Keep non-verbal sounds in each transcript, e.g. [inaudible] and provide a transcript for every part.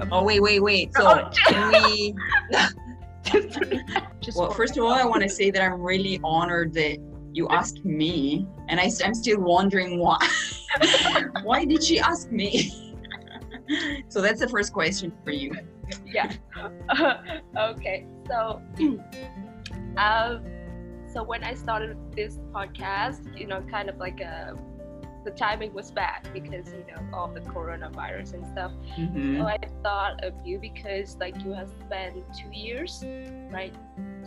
Um, Oh wait, wait, wait. So Oh, can we? just, [laughs] just Well, first of all, I want to say that I'm really honored that you asked me, and I, am still wondering why. [laughs] why did she ask me? [laughs] so that's the first question for you. yeah. okay. So, [clears throat] um, so when I started this podcast, you know, kind of like a, the timing was bad because you know all the coronavirus and stuff. Mhm. So I thought of you because like you have spent two years, right?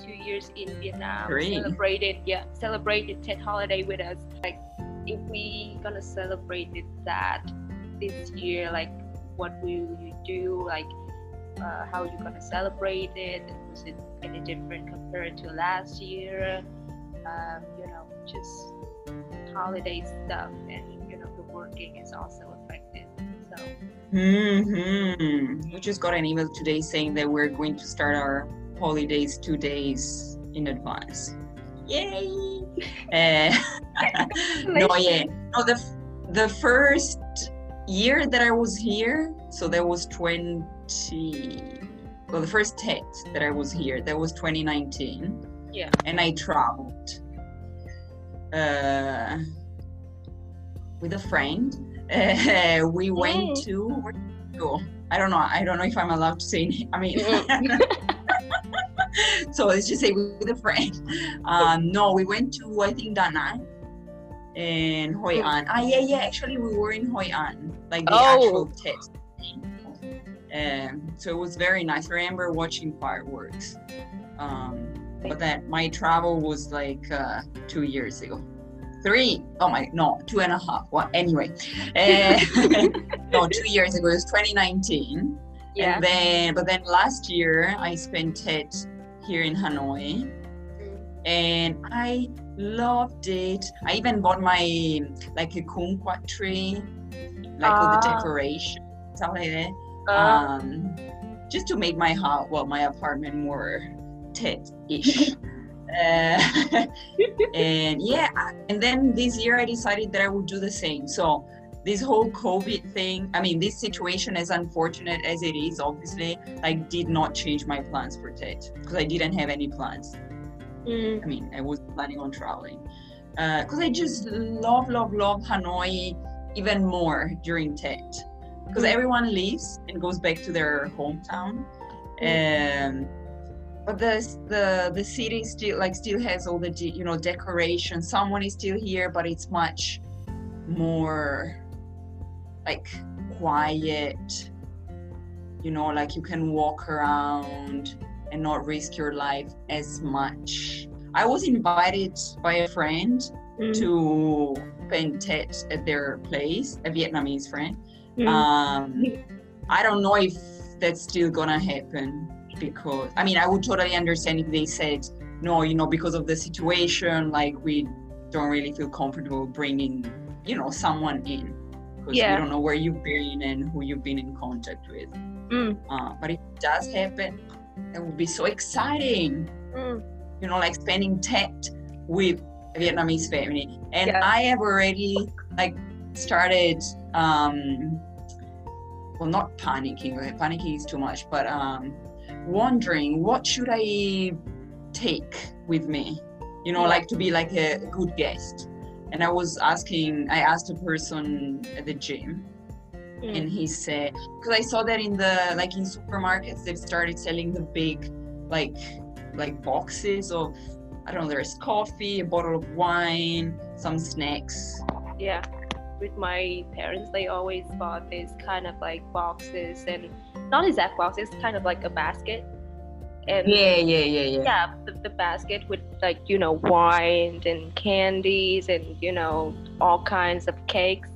Two years in Vietnam, Three. celebrated, yeah, celebrated Tet holiday with us. Like, if we gonna celebrate it that this year, like, what will you do? Like, uh, how you gonna celebrate it? Was it any different compared to last year? Um, you know, just holiday stuff, and you know, the working is also affected. So. hmm We just got an email today saying that we're going to start our holidays two days in advance. Yay! Uh, [laughs] no, yeah. No, the the first year that I was here, so that was 20. Well, the first Tet that I was here, that was 2019. Yeah. And I traveled uh, with a friend. Uh, [laughs] we went to where did we go? I don't know. I don't know if I'm allowed to say. I mean, [laughs] so let's just say with a friend. Um, no, we went to I think Da Nang and Hoi An. Ah, yeah, yeah. Actually, we were in Hoi An, like the Oh. actual test. Um, so it was very nice. I remember watching fireworks. Um, but then my travel was like uh, two years ago. Three. Oh my, no, two and a half. Well, anyway, uh, [laughs] [laughs] no, two years ago. It was 2019. yeah. And then, but then last year I spent it here in Hanoi, and I loved it. I even bought my like a kumquat tree, like all the Ah. decoration, stuff like that. Uh, Um, just to make my house, well, my apartment more Tet-ish. [laughs] uh, [laughs] and yeah, and then this year I decided that I would do the same. So this whole COVID thing, I mean, this situation, as unfortunate as it is, obviously, like did not change my plans for Tet because I didn't have any plans. mm, I mean, I was planning on traveling because I just love, love, love Hanoi even more during Tet because Mm. everyone leaves and goes back to their hometown. Um, but the the the city still like still has all the you know decoration. Someone is still here, but it's much more like quiet. You know, like you can walk around and not risk your life as much. I was invited by a friend mm, to spend Tet at their place, a Vietnamese friend. mm. Um, I don't know if that's still gonna happen because I mean I would totally understand if they said no, you know, because of the situation, like we don't really feel comfortable bringing, you know, someone in because Yeah. we don't know where you've been and who you've been in contact with. Mm. Uh, but if it does happen, that would be so exciting Mm. you know, like spending Tet with a Vietnamese family. And Yeah. I have already like started um well not panicking, panicking is too much, but um wondering what should I take with me? You know, like to be like a good guest. And I was asking I asked a person at the gym Mm. and he said because i saw that in the like in supermarkets they've started selling the big like like boxes of i don't know there's coffee a bottle of wine some snacks yeah with my parents they always bought this kind of like boxes and not exact boxes kind of like a basket. And yeah yeah yeah yeah. Yeah the, the basket with like you know wine and candies and you know all kinds of cakes.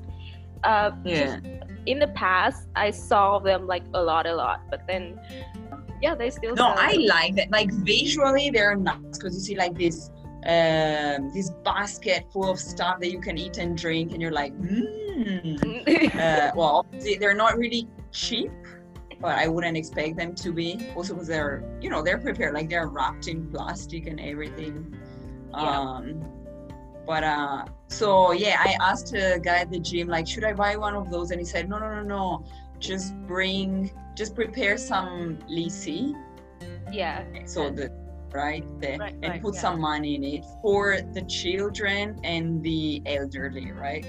Uh yeah. in the past i saw them like a lot a lot but then yeah they still no sell i like that. Like visually they're nice because you see like this um this basket full of stuff that you can eat and drink and you're like mm. [laughs] uh, well they're not really cheap but i wouldn't expect them to be also because they're you know they're prepared like they're wrapped in plastic and everything Yeah. um but uh so yeah i asked a guy at the gym like should i buy one of those and he said no no no no just bring just prepare some lisi Yeah. so the right there Right, and right, put yeah. some money in it for the children and the elderly right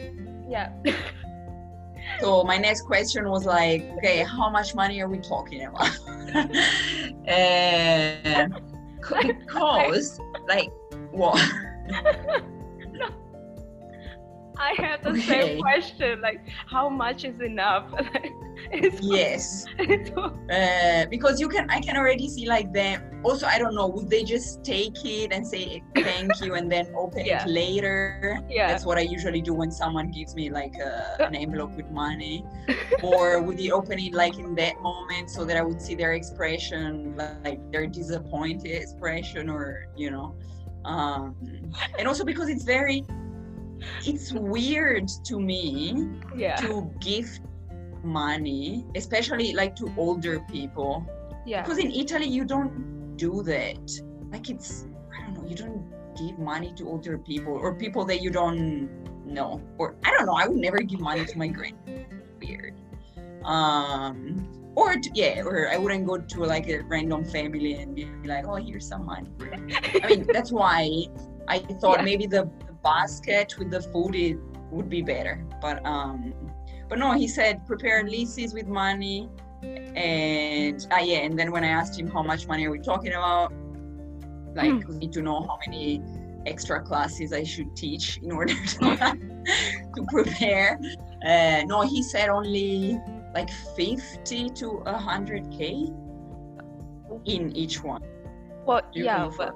Yeah. [laughs] so my next question was like okay how much money are we talking about [laughs] and [laughs] because like what I have the Okay. same question. Like, how much is enough? [laughs] it's yes [laughs] it's uh, because you can i can already see like them also i don't know would they just take it and say thank you and then open [laughs] Yeah. it later yeah. that's what i usually do when someone gives me like a, an envelope with money or would they open it like in that moment so that i would see their expression like their disappointed expression or you know um and also because it's very it's weird to me yeah. to give money especially like to older people Yeah. because in italy you don't do that like it's i don't know you don't give money to older people or people that you don't know or i don't know i would never give money to my grand weird um or to, yeah or i wouldn't go to like a random family and be like oh here's some money i mean that's why i thought Yeah. maybe the, the basket with the food it would be better. But um but no he said prepare leases with money. And uh, yeah and then when i asked him how much money are we talking about like Hmm. we need to know how many extra classes i should teach in order [laughs] to, to prepare. Uh, no he said only like 50 to 100k in each one. Well, yeah, but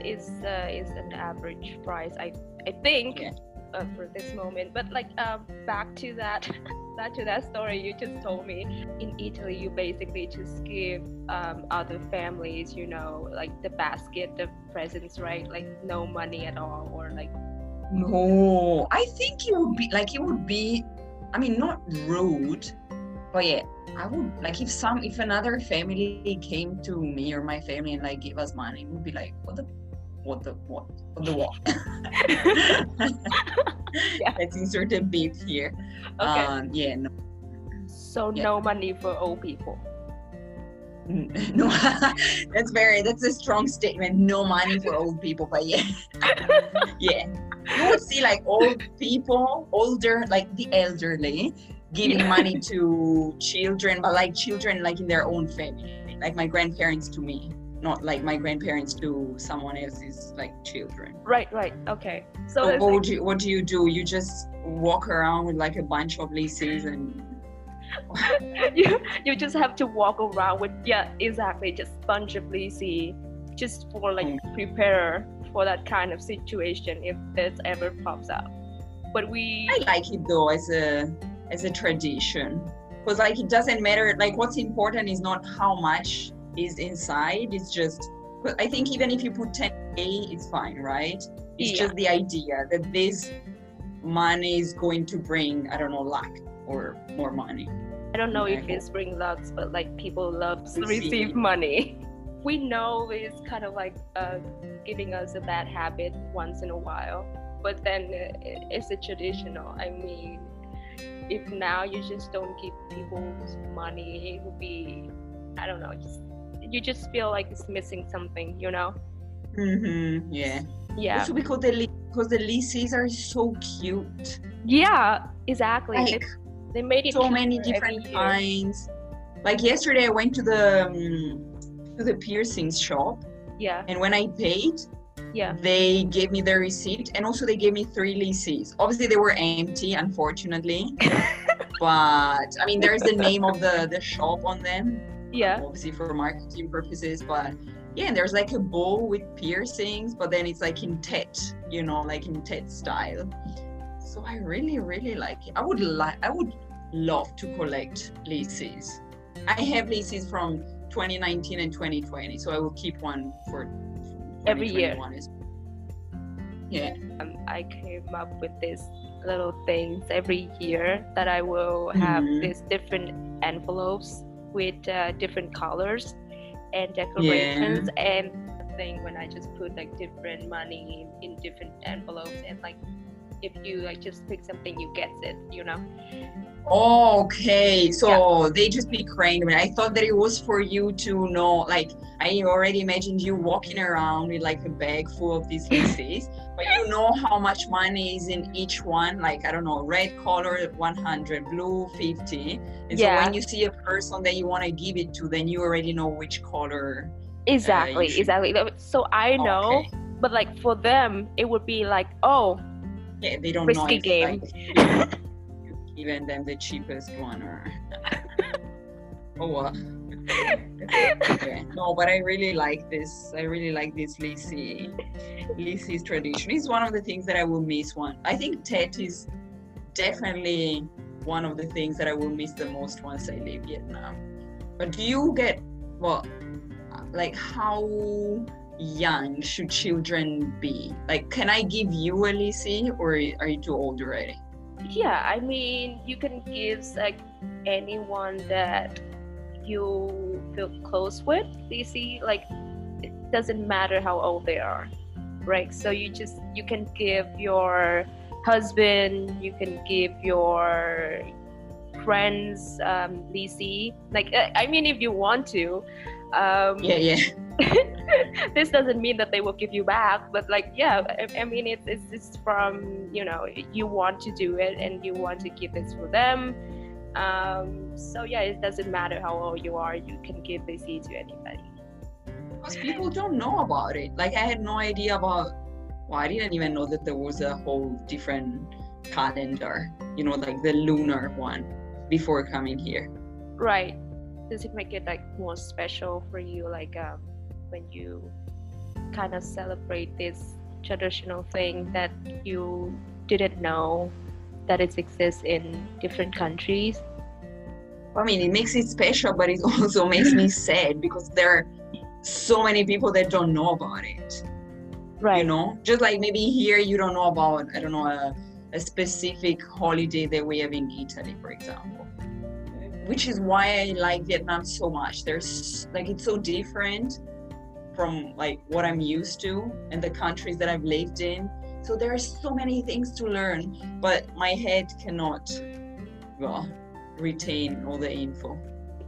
it's uh, it's an average price. I I think Yeah. uh, for this moment. But like um, back to that [laughs] back to that story you just told me. In Italy, you basically just give um, other families, you know, like the basket, the presents, right? Like no money at all, or like No, I think it would be like it would be. I mean, not rude, but yeah, I would like if some if another family came to me or my family and like gave us money, it would be like, what the, what the what, what the what? Yeah. Let's insert a beep here. okay. Um, yeah, no, so yeah. no money for old people. [laughs] no, [laughs] that's very that's a strong statement. No money for old people, but yeah, [laughs] yeah. You would see like old people, older, like the elderly, giving Yeah. money to children, but like children like in their own family, like my grandparents to me, not like my grandparents do someone else's like children. Right, right. Okay. So So what like- would you what do you do? You just walk around with like a bunch of laces and [laughs] you you just have to walk around with yeah exactly just bunch of lazy just for like Mm. prepare for that kind of situation if this ever pops up but we I like it though as a as a tradition because like it doesn't matter like what's important is not how much is inside it's just I think even if you put 10k it's fine right it's Yeah. just the idea that this money is going to bring I don't know luck or more money i don't know if Okay. it's bring lucks but like people love to Receive. receive money [laughs] we know it's kind of like uh, giving us a bad habit once in a while but then uh, it's a traditional i mean if now you just don't give people money it would be i don't know just you just feel like it's missing something you know? Mm-hmm. yeah. Yeah. Also because the because the leases are so cute. Yeah exactly. They- like they, made it so many different kinds. Like yesterday I went to the um, to the piercings shop. Yeah. And when I paid yeah. they gave me the receipt and also they gave me three leases. Obviously they were empty unfortunately. [laughs] But i mean there's the name of the the shop on them yeah. obviously for marketing purposes but yeah and there's like a bowl with piercings but then it's like in tet you know like in tet style. So i really really like it. I would like i would love to collect leases i have leases from 2019 and 2020 so i will keep one for Every year. 2021 as yeah. Um, I came up with these little things every year that I will have Mhm. these different envelopes with uh, different colors and decorations and thing when I just put like different money in, in different envelopes and like if you like just pick something, you get it. You know. Okay, so they just be crying. I, I thought that it was for you to know. Like I already imagined you walking around with like a bag full of these [laughs] pieces, but you know how much money is in each one. Like I don't know, red color 100, blue 50. And Yeah. so when you see a person that you want to give it to, then you already know which color. Uh, exactly, should- exactly. So I know, Okay. but like for them, it would be like, oh, Yeah, they don't know Risky if game. [laughs] like, given them the cheapest one or. [laughs] oh well. [laughs] Okay. No, but I really like this. I really like this Lisi, Lisi's tradition. It's one of the things that I will miss. One, I think Tet is definitely one of the things that I will miss the most once I leave Vietnam. But do you get well, like how young should children be? Like, can I give you a Lisi, or are you too old already? yeah. I mean, you can give like anyone that you feel close with. See, like it doesn't matter how old they are, right? So you just you can give your husband, you can give your friends, um, Lisi. Like, uh, I mean, if you want to. Um, Yeah, yeah. [laughs] [laughs] this doesn't mean that they will give you back but like yeah i, I mean it's, it's it's from you know you want to do it and you want to give this for them um so yeah it doesn't matter how old you are you can give this to anybody Because people don't know about it. Like I had no idea about. Well, I didn't even know that there was a whole different calendar. You know, like the lunar one before coming here. right does it make it like more special for you like um when you kind of celebrate this traditional thing that you didn't know that it exists in different countries I mean, it makes it special, but it [laughs] also makes me sad because there are so many people that don't know about it. right You know, just like maybe here you don't know about I don't know a, a specific holiday that we have in Italy, for example. Which is why I like Vietnam so much. There's like it's so different from like what I'm used to and the countries that I've lived in. So there are so many things to learn, but my head cannot well retain all the info.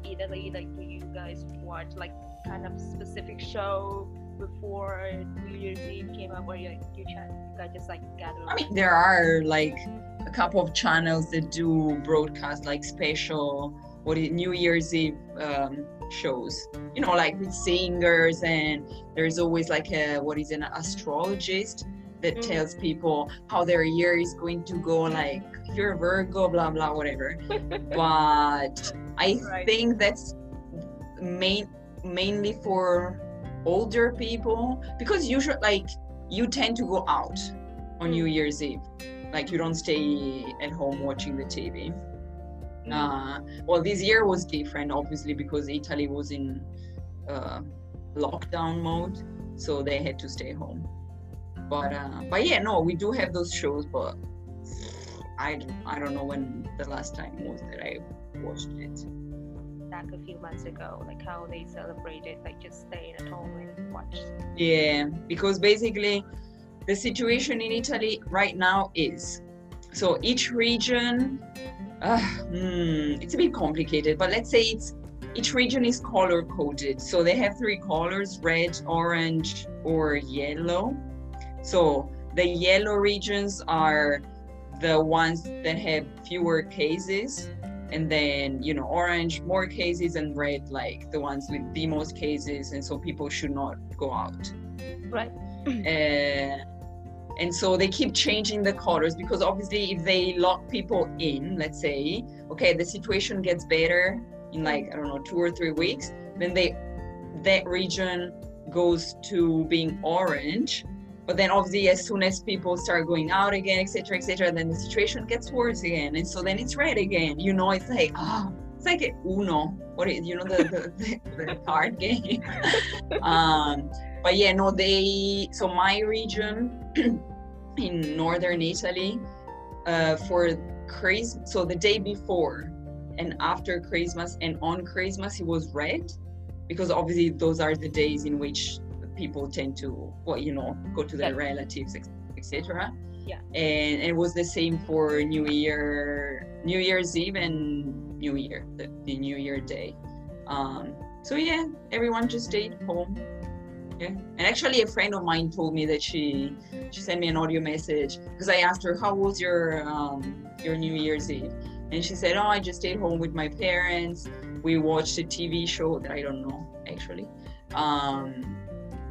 Italy, like do you guys watch like kind of specific show before New Year's Eve came up, where you you, you guys just like gather? I mean, there are like couple of channels that do broadcast like special what is New Year's Eve um, shows. You know, like with singers, and there's always like a what is an astrologist that Mhm. tells people how their year is going to go. Like if you're a Virgo, blah blah, whatever. [laughs] but I Right. think that's main mainly for older people because usually like you tend to go out on New Year's Eve. Like you don't stay at home watching the TV. Mm. Uh, well, this year was different, obviously, because Italy was in uh, lockdown mode, so they had to stay home. But uh, but yeah, no, we do have those shows, but I don't, I don't know when the last time was that I watched it. back a few months ago, like how they celebrated, like just staying at home and watch. Yeah, because basically the situation in Italy right now is so each region, uh, hmm, it's a bit complicated, but let's say it's each region is color coded. So they have three colors red, orange, or yellow. So the yellow regions are the ones that have fewer cases and then you know orange more cases and red like the ones with the most cases and so people should not go out Right. uh, and so they keep changing the colors because obviously if they lock people in let's say okay the situation gets better in like i don't know two or three weeks then they that region goes to being orange. But then obviously as soon as people start going out again etc etc then the situation gets worse again. And so then it's red again. You know it's like oh it's like uno. What is you know the the, the, the card game? [laughs] Um but yeah no they so my region [clears throat] in northern italy uh for christmas so the day before and after christmas and on christmas it was red because obviously those are the days in which people tend to well you know go to their relatives etc Yeah. And, and it was the same for New Year, New Year's Eve and New Year, the, the New Year day. Um, so yeah, everyone just stayed home. And actually, a friend of mine told me that she she sent me an audio message because I asked her how was your um, your New Year's Eve, and she said, "Oh, I just stayed home with my parents. We watched a TV show that I don't know actually, um,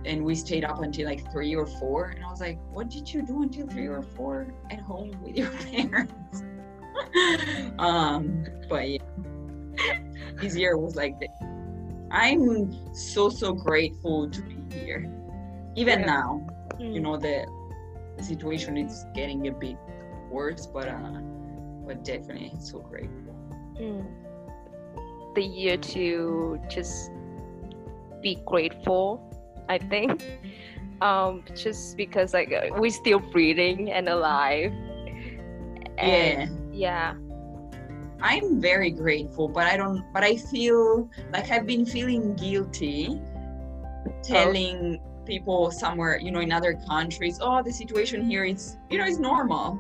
and we stayed up until like three or four. And I was like, "What did you do until three or four at home with your [laughs] parents?" [laughs] um, but yeah, this year was like that. I'm so so grateful to be here, even Yeah. now. Mm. You know the, the situation is getting a bit worse, but uh, but definitely so grateful. Mm. the year to just be grateful i think [laughs] um just because like uh, we're still breathing and alive Yeah. yeah I'm very grateful, but I don't. But I feel like I've been feeling guilty, telling people somewhere, you know, in other countries, oh, the situation here is, you know, is normal.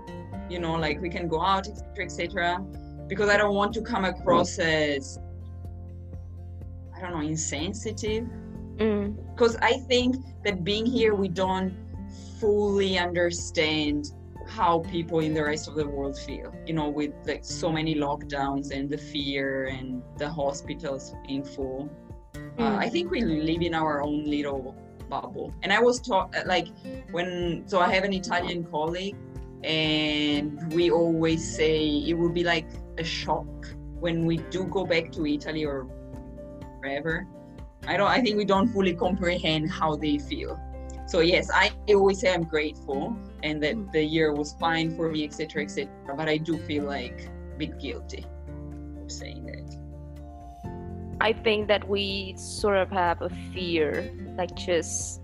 You know, like we can go out, etc., etc. Because I don't want to come across as, I don't know, insensitive. Mm. Because I think that being here, we don't fully understand how people in the rest of the world feel you know with like so many lockdowns and the fear and the hospitals being full. Uh, Mm. i think we live in our own little bubble. And i was taught like when so i have an italian colleague and we always say it will be like a shock when we do go back to italy or wherever. I don't i think we don't fully comprehend how they feel. So yes i always say i'm grateful and that Mm. the year was fine for me etc etc but i do feel like a bit guilty for saying that i think that we sort of have a fear like just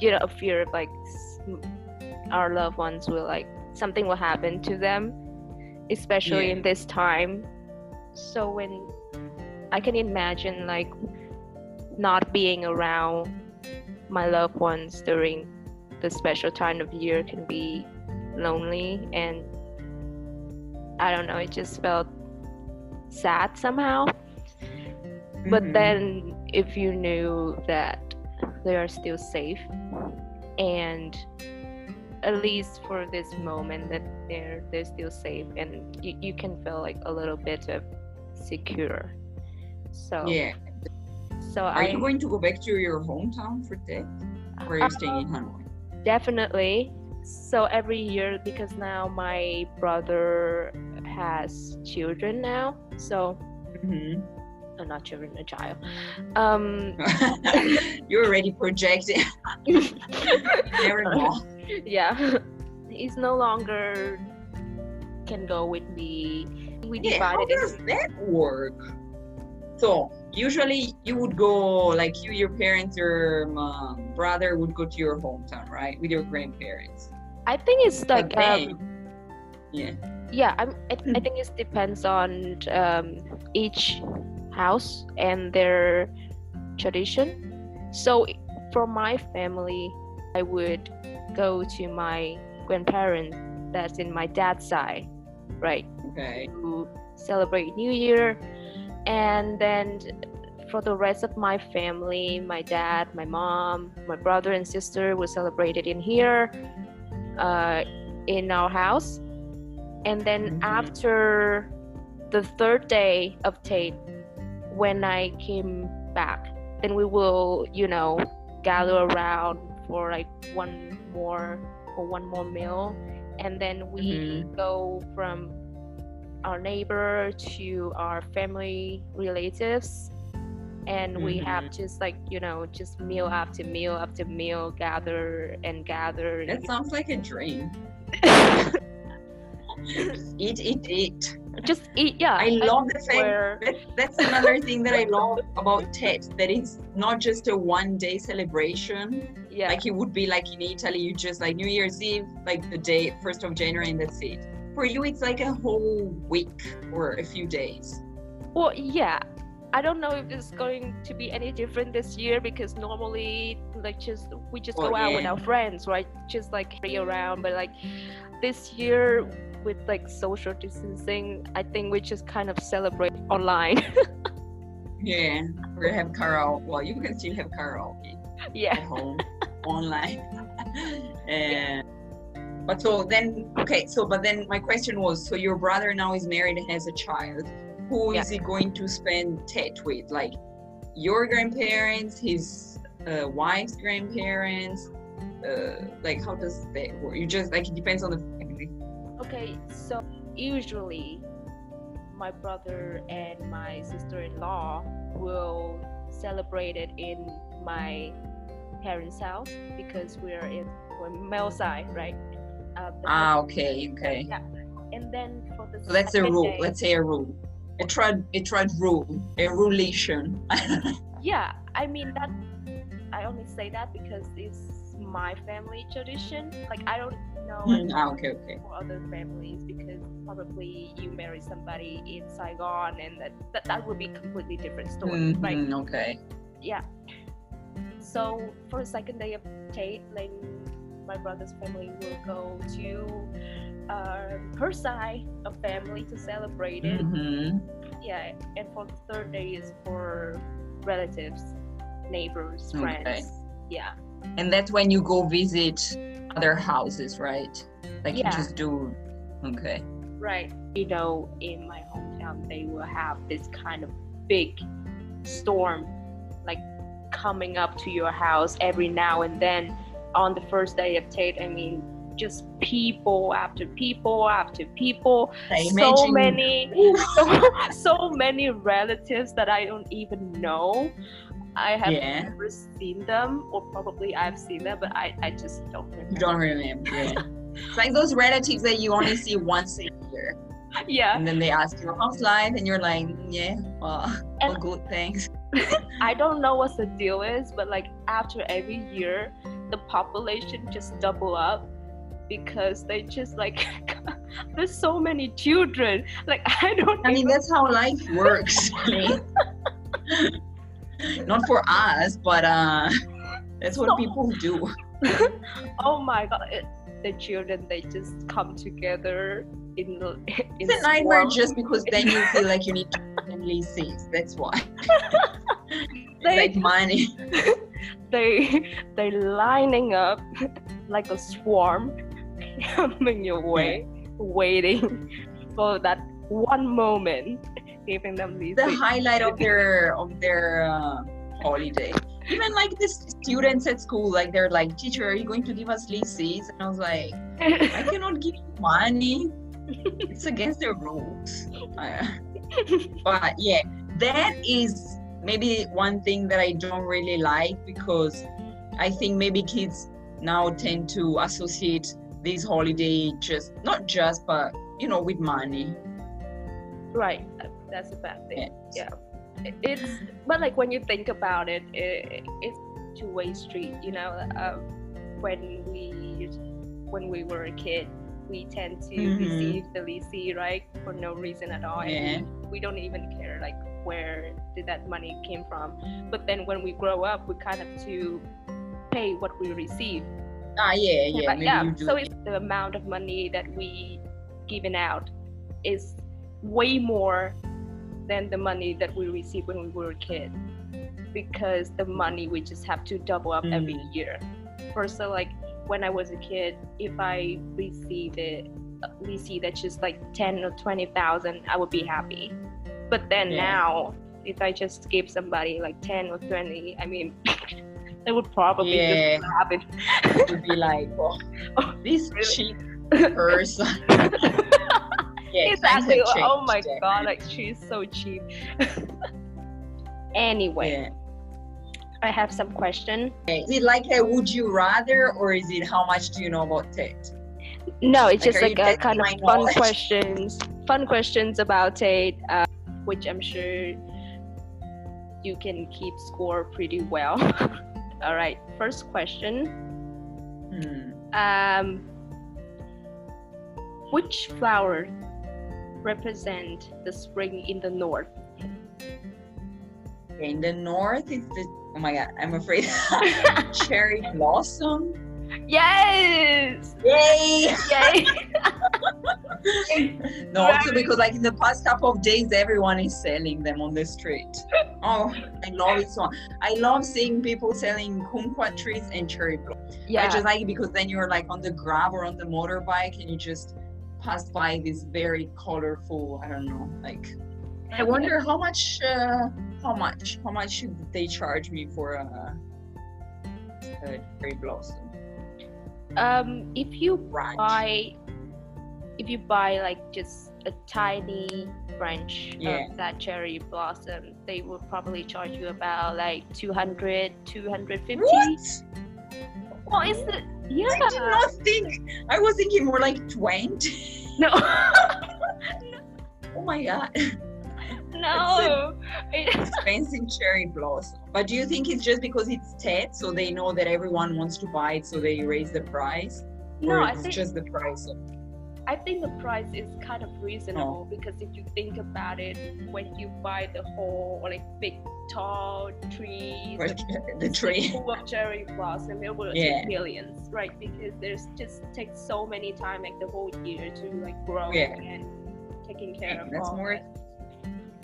you know a fear of like our loved ones will like something will happen to them especially Yeah. in this time so when i can imagine like not being around my loved ones during the special time of year can be lonely and i don't know it just felt sad somehow. But Mhm. then if you knew that they are still safe and at least for this moment that they're they're still safe and you, you can feel like a little bit of secure. So yeah. so are i you going to go back to your hometown for that or are you staying in hanoi definitely. So every year because now my brother has children now so Mhm. uh, not children a child. Um [laughs] you're already projecting. [laughs] Never know yeah. He's no longer can go with me. We Yeah, how divided does that work? So usually you would go like you, your parents, your um, brother would go to your hometown, right, with your grandparents. i think it's like um, yeah, yeah I'm, I, I Hmm. think it depends on um, each house and their tradition so for my family i would go to my grandparents that's in my dad's side right okay, to celebrate New Year. And then for the rest of my family, my dad, my mom, my brother and sister will celebrated in here, uh, in our house. And then Mhm. after the third day of Tet, when I came back, then we will, you know, gather around for like one more or one more meal. And then we go from our neighbor to our family relatives and we mm-hmm. have just like you know just meal after meal after meal gather and gather that sounds like a dream. [laughs] eat, eat, eat. just eat yeah I love the fact where that that's another thing that I love about tet That it's not just a one-day celebration. yeah like it would be like in Italy, you just like New Year's Eve, like the day first of January, and that's it. For you, it's like a whole week or a few days. well yeah i don't know if it's going to be any different this year because normally like just we just Well, go out with our friends right just like be around but like this year with like social distancing, I think we just kind of celebrate online. [laughs] Yeah, we have karaoke. Well, you can still have karaoke at home, [laughs] online. [laughs] and but so then, okay. So but then my question was: so your brother now is married and has a child. Who is he going to spend Tet with? Like your grandparents, his uh, wife's grandparents. Uh, like how does that work? You just like it depends on the family. Okay, so usually my brother and my sister-in-law will celebrate it in my parents' house because we're in we're male side, right? Uh, Ah, okay, okay. Yeah. And then for the So that's a rule. day- Let's say a rule. A trad, a trad rule, a relation. [laughs] yeah i mean that i only say that because it's my family tradition like i don't know ah, okay, okay. for other families because probably you marry somebody in saigon and that that, that would be completely different story right Mhm, okay. yeah so for the second day of tet like my brother's family will go to uh, her side of family to celebrate it hmm yeah and for the third day is for relatives neighbors Okay. friends yeah And that's when you go visit other houses, right? Like you just do. Okay. right you know in my hometown they will have this kind of big storm like coming up to your house every now and then on the first day of tet i mean just people after people after people so many so, [laughs] so many relatives that I don't even know. I have Yeah. never seen them, or probably I've seen them, but I, I just don't You remember. don't remember. Yeah. [laughs] it's like those relatives that you only see once a year, Yeah, and then they ask you how's life, and you're like, yeah, well, And- good, thanks. [laughs] I don't know what the deal is, but like after every year, the population just double up because they just like [laughs] there's so many children. Like I don't. I mean, that's how life [laughs] works. Not for us, but uh, that's what So- people do. [laughs] oh my god, it, the children they just come together in the. [laughs] In It's a nightmare just because then you feel like you need to [laughs] things. That's why. [laughs] They- like money. they they lining up like a swarm coming your way waiting for that one moment giving them these The highlight of their of their uh, holiday. Even like the students at school, like they're like, "Teacher, are you going to give us leases?" And I was like, "I cannot give you money. It's against the rules." Uh, [laughs] but yeah, that is maybe one thing that I don't really like because I think maybe kids now tend to associate this holiday just not just but you know with money. right that's a bad thing Yeah. yeah it's but like when you think about it, it it's two-way street you know uh, when we when we were a kid we tend to Mhm. receive the leasing right for no reason at all and Yeah. we, we don't even care like where did that money came from but then when we grow up we kind of to pay what we receive Ah, yeah, yeah, But yeah so it's the amount of money that we given out is way more than the money that we received when we were a kid because the money we just have to double up every Mm. year first so like when i was a kid if i received it receive that's just like 10 or 20000 i would be happy but then Yeah. now if i just give somebody like 10 or 20 i mean [laughs] they would probably Yeah. just grab it to be like, [laughs] oh, this really? cheap [laughs] person. yeah, exactly. Oh my god, like she's so cheap. anyway. I have some question. Is it like a would you rather, or is it how much do you know about Tet? No, it's Like, just like a kind of fun knowledge? [laughs] questions, fun questions about it, uh, which I'm sure you can keep score pretty well. [laughs] All right, first question. Hmm. Um, which flower represent the spring in the north? Okay, in the north, it's the oh my god, I'm afraid [laughs] cherry blossom. Yes! Yay! Yay! [laughs] [laughs] no, also because like in the past couple of days, everyone is selling them on the street. Oh, I love it so. I love seeing people selling kumquat trees and cherry blossom. Yeah. I just like it because then you're like on the grab or on the motorbike and you just pass by this very colorful. I don't know, like. I wonder how much, uh, how much, how much should they charge me for a, a cherry blossom? Um, if you Branch. buy, if you buy like just a tiny branch Yeah. of that cherry blossom, they will probably charge you about like 200, 250. What? What is the? Yeah. I did not think. I was thinking more like twenty. No. [laughs] Oh my god, no. [laughs] It- expensive cherry blossom. But do you think it's just because it's Tet, so they know that everyone wants to buy it, so they raise the price? no, or I it's think just the price of I think the price is kind of Oh. reasonable because if you think about it, when you buy the whole or like big tall trees, or [laughs] the tree? full of cherry blossom, it will Yeah. take millions, right? Because there's just takes so many time, like the whole year, to like grow Yeah. and taking care Yeah, of. that's all more- that.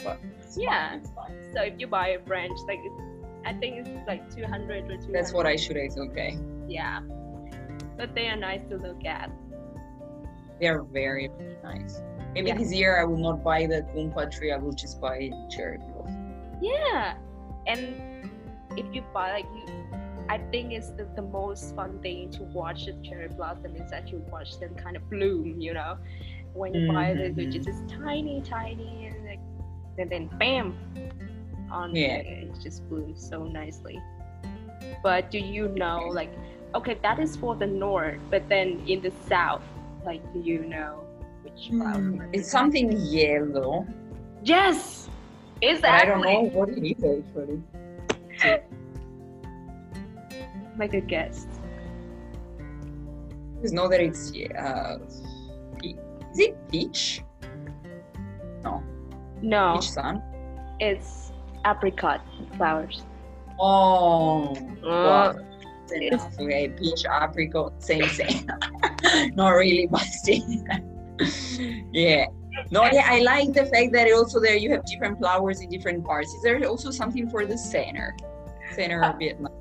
But Yeah. fine. So if you buy a branch, like it's, I think it's like 200 or 200. That's what I should say. Okay, Yeah, but they are nice to look at. they are very nice. Maybe Yeah. this year I will not buy the kumquat tree. I will just buy cherry blossom. Yeah, and if you buy like you, I think it's the, the most fun thing to watch the cherry blossom is that you watch them kind of bloom. You know, when you buy it, Mhm. it's just tiny, tiny, and and then bam, on Yeah. it just blooms so nicely. But do you know like, okay, that is for the north, but then in the south, like, do you know which flower? Mm, it's something yellow, Yes, is that I don't know what it is actually. Like a guess. Just know that it's uh, is it peach? No, Peach sun. it's apricot flowers. Oh, Uh, well, enough. Okay, peach, apricot, same, same. [laughs] Not really, but [laughs] yeah. No, yeah, I like the fact that also there you have different flowers in different parts. Is there also something for the center? Center of Vietnam.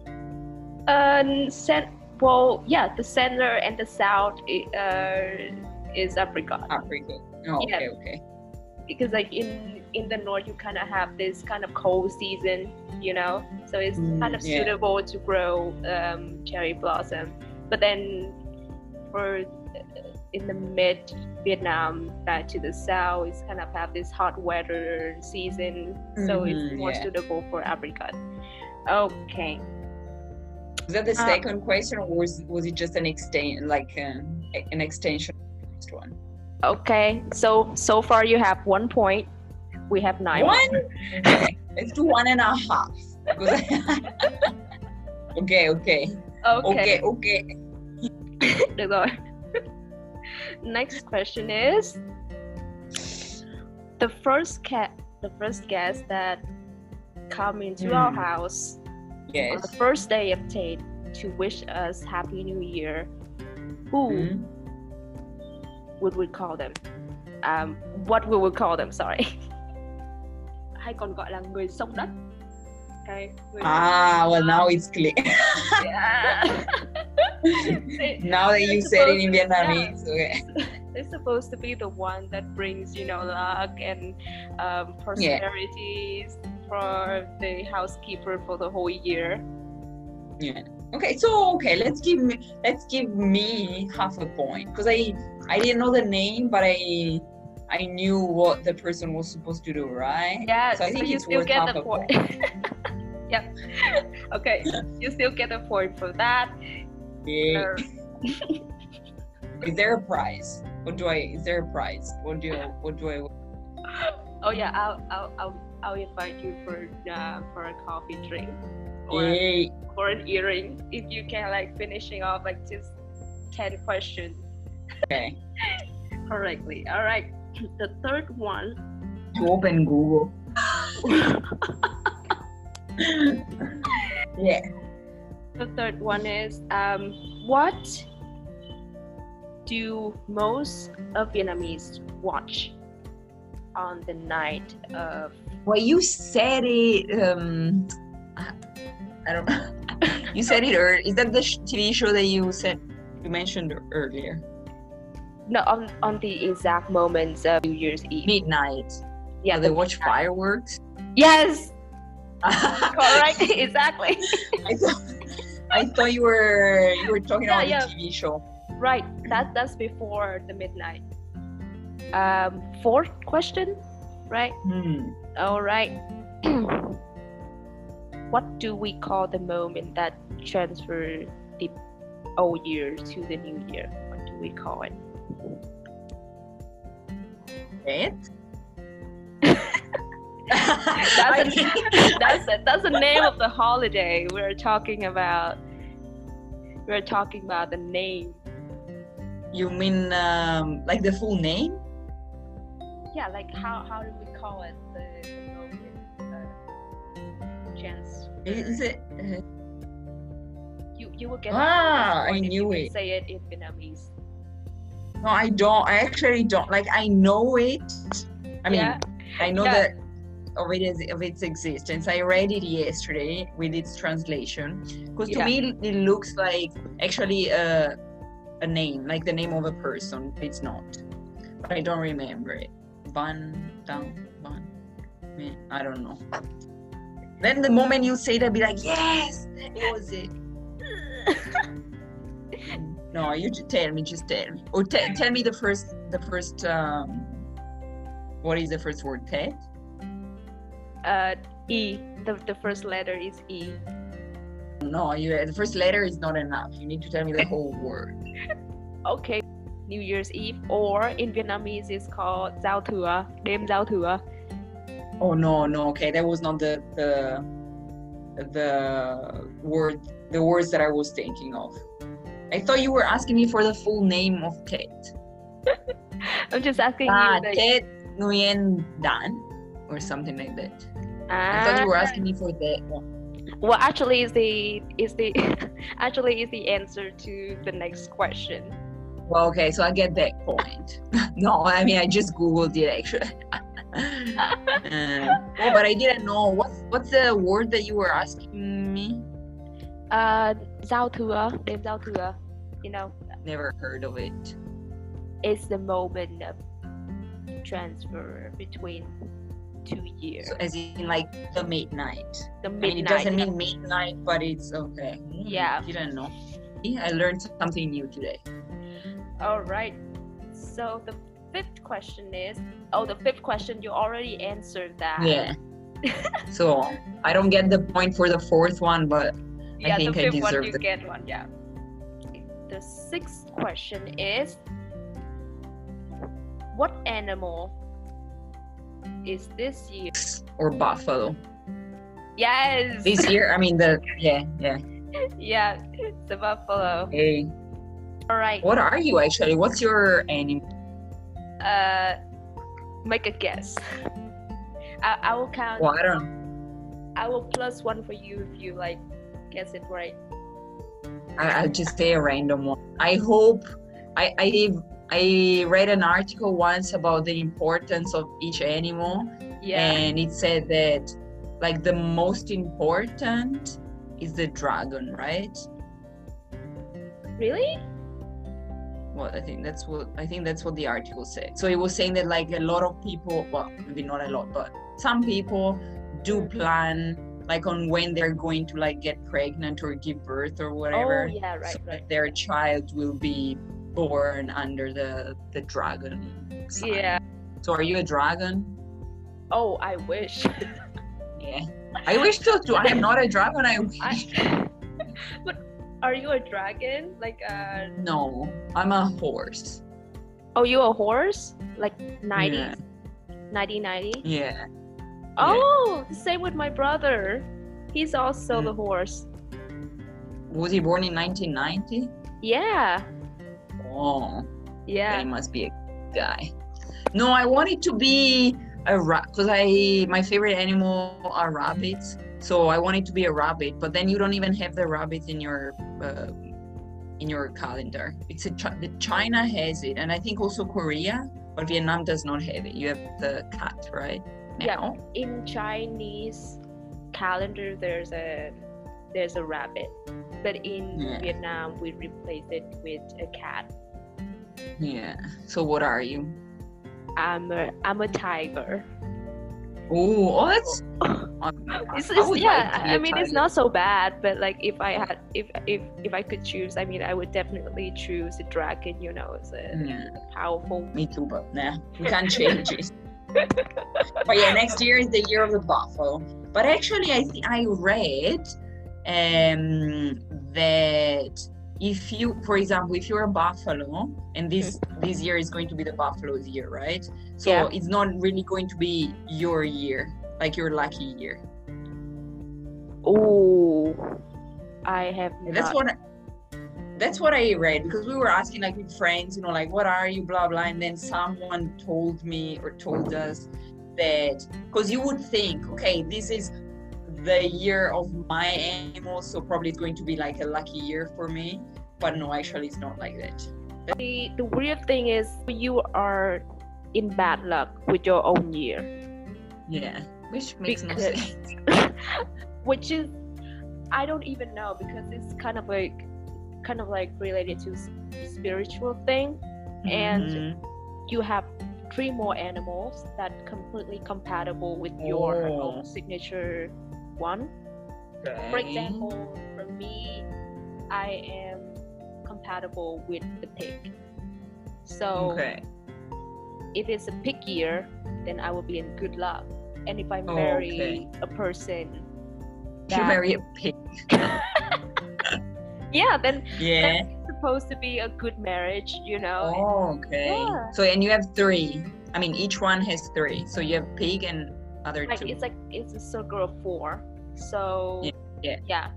Um, cent- well, yeah, the center and the south i- uh, is apricot Apricot. Oh, Yeah. okay, okay. Because like in in the north you kind of have this kind of cold season, you know, so it's Mm, kind of yeah. suitable to grow um, cherry blossom. But then for uh, in the mid Vietnam back to the south, it's kind of have this hot weather season, so it's more yeah. suitable for apricot. Okay. Was that the Uh, second question, or was, was it just an extension, like uh, an extension of the first one? Okay, so so far you have one point. We have nine. One? Okay, let's do one and a half. [laughs] Okay, okay, Okay, okay, okay. [laughs] được rồi. [laughs] Next question is the first cat, the first guest that come into our Hmm. house on the first day of Tet to wish us Happy New Year. Who Mm. Would we call them? Um, what we would call them? Sorry. [laughs] Hay còn gọi là người xông đất. Okay. người- Ah, well, now it's clear. [laughs] [laughs] Now that you said it in Vietnamese, okay. they're supposed to be the one that brings you know luck and um, prosperities for the housekeeper for the whole year Yeah. Okay, so okay, let's give me let's give me half a point because I I didn't know the name, but I I knew what the person was supposed to do, right? yeah So I think you still get the point [laughs] [laughs] yep okay you still get a point for that Yeah. [laughs] Is there a prize? What do I? Is there a prize? What do I? What do I? oh yeah I'll, I'll i'll i'll invite you for uh, for a coffee drink or, Yay. or an earring if you can like finishing off like just 10 questions Okay. correctly all right the third one To open Google. [laughs] yeah. The third one is um, what do most of Vietnamese watch on the night of? Well, you said it. Um, I don't. Know [laughs] You said it earlier. Is that the TV show that you said you mentioned earlier? No, on on the exact moments of New Year's Eve. Midnight. yeah, So they watch midnight. fireworks. Yes, [laughs] correct, exactly. thought, I thought you were you were talking Yeah, about yeah. the TV show. Right, that that's before the midnight. Um, fourth question, right? Hmm. All right. [clears throat] what do we call the moment that transfer the old year to the new year? What do we call it? It? [laughs] That's a, [laughs] that's a, that's the name of the holiday we're talking about. We're talking about the name. you mean um, like the full name? Yeah, like how how do we call it? The, uh. Is it? uh, You you will get. Ah, I point if you knew it. Say it in Vietnamese. No, I don't. I actually don't. Like I know it. I mean, Yeah. I know Yeah. that of it is of its existence. I read it yesterday with its translation. Because to Yeah. me, it looks like actually a a name, like the name of a person. It's not, but I don't remember it. Van Dam Van. I don't know. Then the moment you say that, be like, yes, that was it. [laughs] No, you just tell me, just tell me, or te- tell me the first, the first. Um, what is the first word? Tet. uh, E. The, the first letter is E. No, you. The first letter is not enough. You need to tell me the whole word. [laughs] Okay. New Year's Eve, or in Vietnamese, it's called Giao Thừa, đêm Giao Thừa. Oh no, no. Okay, that was not the the the word, the words that I was thinking of. I thought you were asking me for the full name of Tet. [laughs] I'm just asking Ah, you. Tet Nguyen Dan, or something like that. I thought you were Ah, asking me for that one. Well, actually, is the is the [laughs] actually is the answer to the next question. Well, okay, so I get that point. [laughs] no, I mean I just googled it actually. Uh, oh, but I didn't know what's what's the word that you were asking me. Uh, Giao Thừa, đêm Giao Thừa. You know, Never heard of it. it's the moment of transfer between two years. So as in like the midnight. The I mean, it doesn't mean midnight, but it's okay. Hmm, yeah. You don't know. I learned something new today. All right. So the fifth question is oh, the fifth question you already answered that. Yeah. [laughs] so I don't get the point for the fourth one, but Yeah, think the I fifth one you the- get one. Yeah. The sixth question is what animal is this year? or buffalo. Yes. This year, I mean the yeah yeah. [laughs] yeah, the buffalo. Hey, All right. what are you actually? What's your animal? Uh, make a guess. I, I will count. Well, I don't. I will plus one for you if you like guess it right. I, I'll just say a random one. I hope. I I I read an article once about the importance of each animal, Yeah. and it said that like the most important is the dragon, right? really? Well, I think that's what I think that's what the article said. So it was saying that like a lot of people, well, maybe not a lot, but some people do plan like on when they're going to like get pregnant or give birth or whatever. Oh yeah, right, so right. their child will be born under the the dragon. sign. Yeah. So are you a dragon? Oh, I wish. [laughs] Yeah. I wish to. to I am not a dragon. I wish. I, [laughs] but are you a dragon? Like uh No, I'm a horse. oh you a horse? Like 90 Yeah. 90 90? Yeah. Oh, same with my brother. He's also Mm. the horse. Was he born in 1990? Yeah. Oh. Yeah. He must be a guy. No, I want it to be a rat because I my favorite animal are rabbits. So I want it to be a rabbit, but then you don't even have the rabbit in your uh, in your calendar. It's a the China has it, and I think also Korea, but Vietnam does not have it. You have the cat, right? Yeah. In Chinese calendar, there's a there's a rabbit, but in Yeah. Vietnam we replace it with a cat. Yeah. So what are you? I'm a I'm a tiger. Oh, [coughs] oh that's. It's, I it's- would yeah, like I mean it's not so bad, but like if I had if if if I could choose, I mean I would definitely choose a dragon. You know, it's a, Yeah. a powerful. Me too, but nah, we [laughs] can't change it. But yeah, next year is the year of the buffalo. But actually, I think I read um, that if you, for example, if you're a buffalo, and this this year is going to be the buffalo's year, right? So Yeah. it's not really going to be your year, like your lucky year. Oh, I have That's what. I, that's what I read because we were asking like with friends, you know, like what are you, blah blah, and then someone told me or told us that because you would think, okay, this is the year of my animal, so probably it's going to be like a lucky year for me. But no, actually, it's not like that. The, the weird thing is you are in bad luck with your own year, Yeah, which makes no sense. [laughs] which is I don't even know because it's kind of like kind of like related to spiritual thing. And Mhm. You have three more animals that completely compatible with your Oh. own signature one. For example, for me, I am compatible with the pig. So okay, if it's a pig year, then I will be in good luck. And if I marry okay. a person, you marry a pig. [laughs] yeah, then Yeah. that's supposed to be a good marriage, you know. Oh, okay. Yeah. So and you have three. I mean, each one has three. So you have pig and other like two. it's like it's a circle of four. So Yeah, yeah. yeah.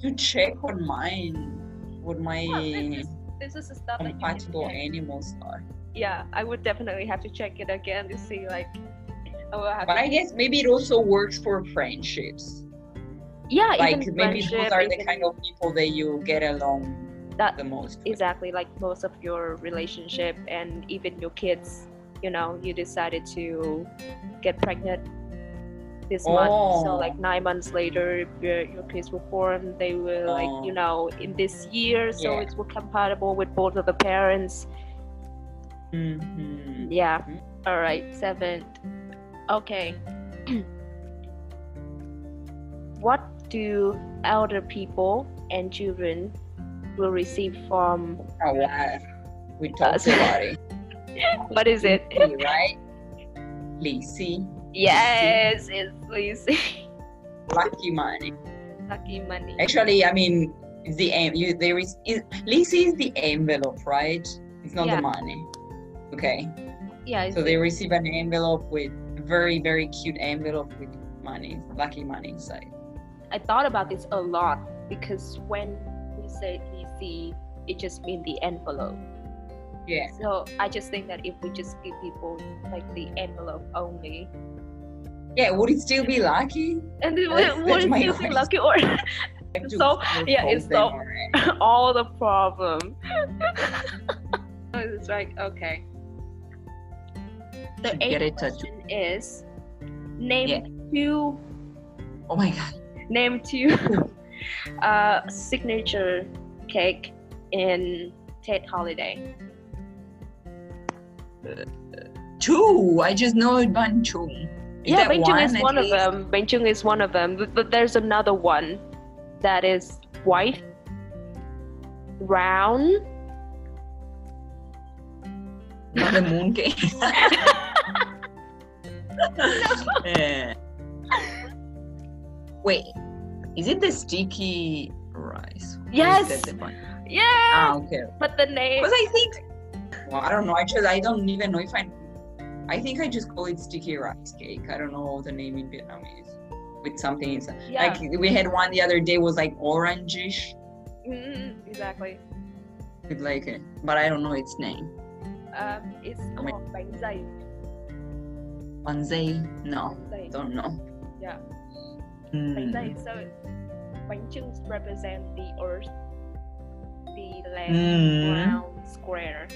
to check what mine, what my Yeah, this, is, this is stuff you compatible animals are. Yeah, I would definitely have to check it again to see like. Oh, I will have But I guess maybe it also works for friendships. Yeah, Like maybe those are the kind of people that you get along that the most. with. exactly like most of your relationship and even your kids you know you decided to get pregnant this month so Oh. like nine months later your, your kids were born they were like you Oh. know in this year so Yeah. it's compatible with both of the parents Mhm. yeah Mhm. all right seventh okay [clears throat] what do elder people and children will receive from Oh wow. We talked about it. [laughs] what is it right? Lisi. Yes, it's Lucy. Lucky money. Lucky money. Actually, I mean, the you there is, is Lisi is the envelope, right? It's not Yeah. the money. Okay. Yeah, So they receive an envelope with very very cute envelope with money, lucky money inside. I thought about this a lot because when we say DC, it just means the envelope. Yeah. So I just think that if we just give people like the envelope only, Yeah. Would it still be lucky? and it That's- would, that's it still be lucky or [laughs] So, yeah, it's so- [laughs] all the problem? [laughs] it's like okay. The eighth question is name Yeah. two Oh my god. Name two [laughs] uh, signature cake in Tet holiday. Two. I just know Bánh Chưng. Is yeah, that Bánh Chưng is at one of least? them. Bánh Chưng is one of them. But, but there's another one that is white, round. Not the moon cake. Eh. Wait, is it the sticky rice? Yes. that the one? yeah, Ah, okay. but the name. Because I think, well, I don't know. I just I don't even know if I. I think I just call it sticky rice cake. I don't know the name in Vietnamese with something inside. Yeah, Like we had one the other day was like orangish mm, exactly. with like, a, but I don't know its name. Um, it's called bánh dày. Banzai? No, Bánh dày. don't know. Yeah. Hmm. Bánh dày. So chưng represent the earth. the land Mm. round square,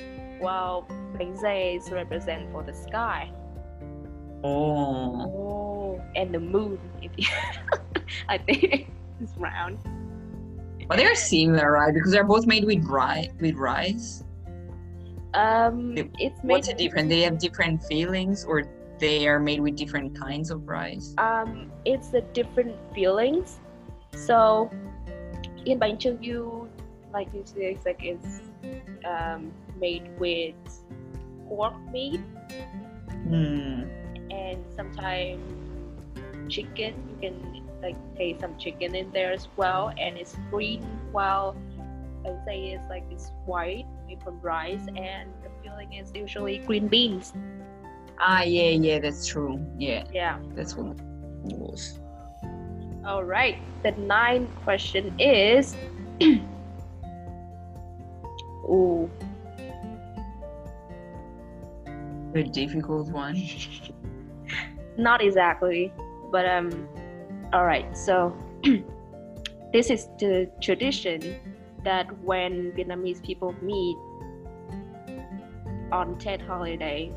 while bánh dày represent for the sky. Oh. Oh, and the moon, if you, [laughs] I think is round. But they're similar, right? Because they're both made with rice. With rice. Um, They- it's made. What's the difference? They have different feelings or they are made with different kinds of rice. Um, it's the different feelings. So, in bánh chưng you like you say, it's like it's um, made with pork meat Hmm. and sometimes chicken. You can like taste some chicken in there as well, and it's green. While I would say it's like it's white made from rice, and the filling is usually green beans. Ah, yeah, yeah, that's true. Yeah, Yeah. that's what it was. All right. The ninth question is. [clears throat] Ooh, The difficult one. [laughs] not exactly, but um. All right. So [clears throat] this is the tradition that when Vietnamese people meet on Tet holiday,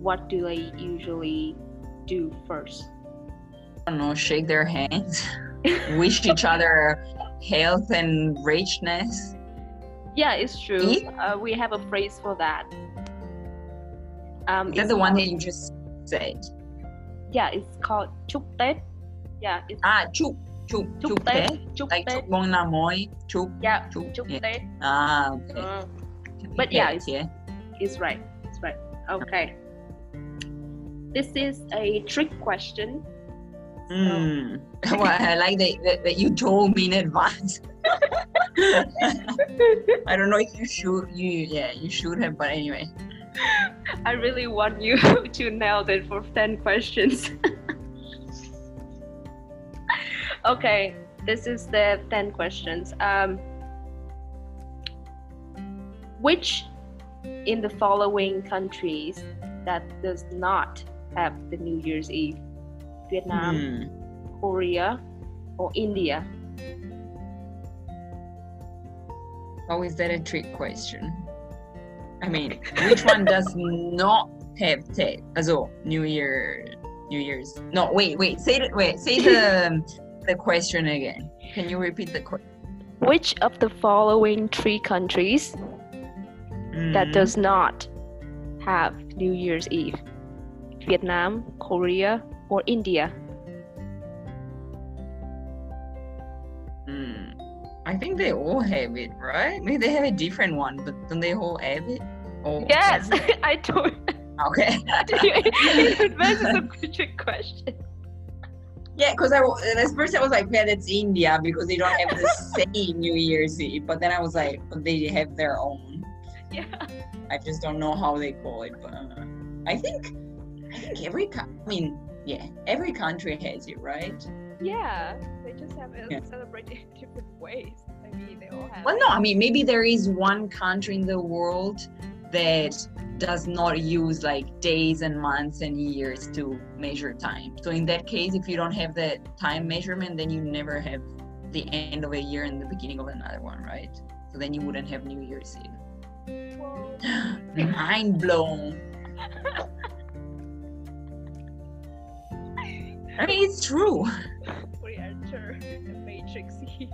what do they usually do first? I don't know, shake their hands, [laughs] wish each other health and richness. Yeah, it's true. Uh, we have a phrase for that. Um, Is that the one that you just said? Yeah, it's called chúc Tết. Yeah, it's Ah, chúc, chúc, chúc chúc Tết. Chúc Like Tết. chúc mừng năm mới, chúc, Yeah, chúc. chúc yeah. Tết. Ah, okay. Uh, But yeah, it's- yeah. it's right. It's right. Okay. This is a trick question. So, Mm. well, I like that, that, that you told me in advance. [laughs] I don't know if you should, you yeah, you should have, but anyway. I really want you [laughs] to nail it for 10 questions. [laughs] okay, this is the 10 questions. Um, which in the following countries that does not have the New Year's Eve? Vietnam, Hmm. Korea, or India? How is that a trick question? I mean, which one does [laughs] not have Tet? Also, New Year, New Year's. No, wait, wait. Say the wait. Say the [laughs] the question again. Can you repeat the question? Which of the following three countries that does not have New Year's Eve? Vietnam, Korea, or India? Hmm. I think they all have it, right? Maybe they have a different one, but don't they all have it? Yes, [laughs] I told Okay. you. in advance is a good question. Yeah, because I at first I was like, yeah, that's India because they don't have the [laughs] same New Year's Eve. But then I was like, but they have their own. Yeah. I just don't know how they call it. But uh, I think, I think every, I mean, yeah, every country has it, right? Yeah, they just have it Yeah. celebrated in different ways. I mean, they all have. Well, no, I mean, maybe there is one country in the world that does not use like days and months and years to measure time. So in that case, if you don't have the time measurement, then you never have the end of a year and the beginning of another one, right? So then you wouldn't have New Year's Eve. [gasps] Mind blown. [laughs] I mean, it's true. We enter the matrix here.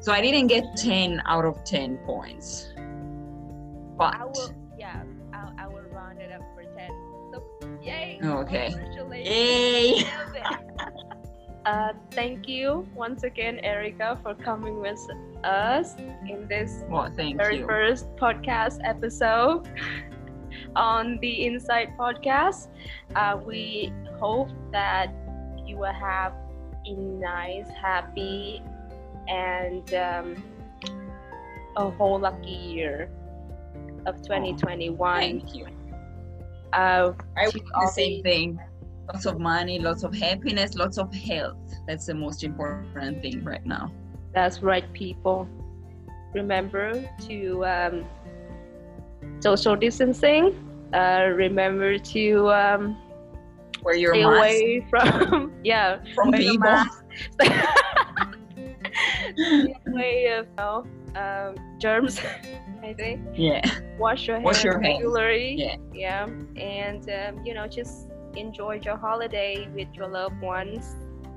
So I didn't get 10 out of 10 points. But I will, yeah, I, I will round it up for 10. So, yay! Okay. Yay! [laughs] Uh, thank you once again, Erica, for coming with us in this Well, thank very you. first podcast episode [laughs] on the Insight podcast. Uh, we hope that you will have a nice, happy, and um, a whole lucky year of 2021. Thank you. Uh, I wish the same thing. Lots of money, lots of happiness, lots of health. That's the most important thing right now. That's right, people. Remember to um, social distancing. Uh, remember to um, Where your stay mask away from [laughs] yeah from people. mask. way of you know, um, germs. [laughs] I think. Yeah. Wash your Wash hands your hands. regularly. Yeah. Yeah. And um, you know, just enjoy your holiday with your loved ones.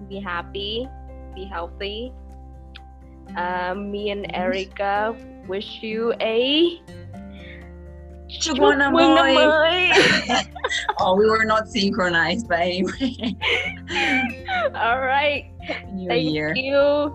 Be happy. Be healthy. Um, me and Erica wish you a Chúc mừng năm mừng năm mới. mới. Oh, we were not synchronized, but [laughs] anyway. All right. New Thank Year. you.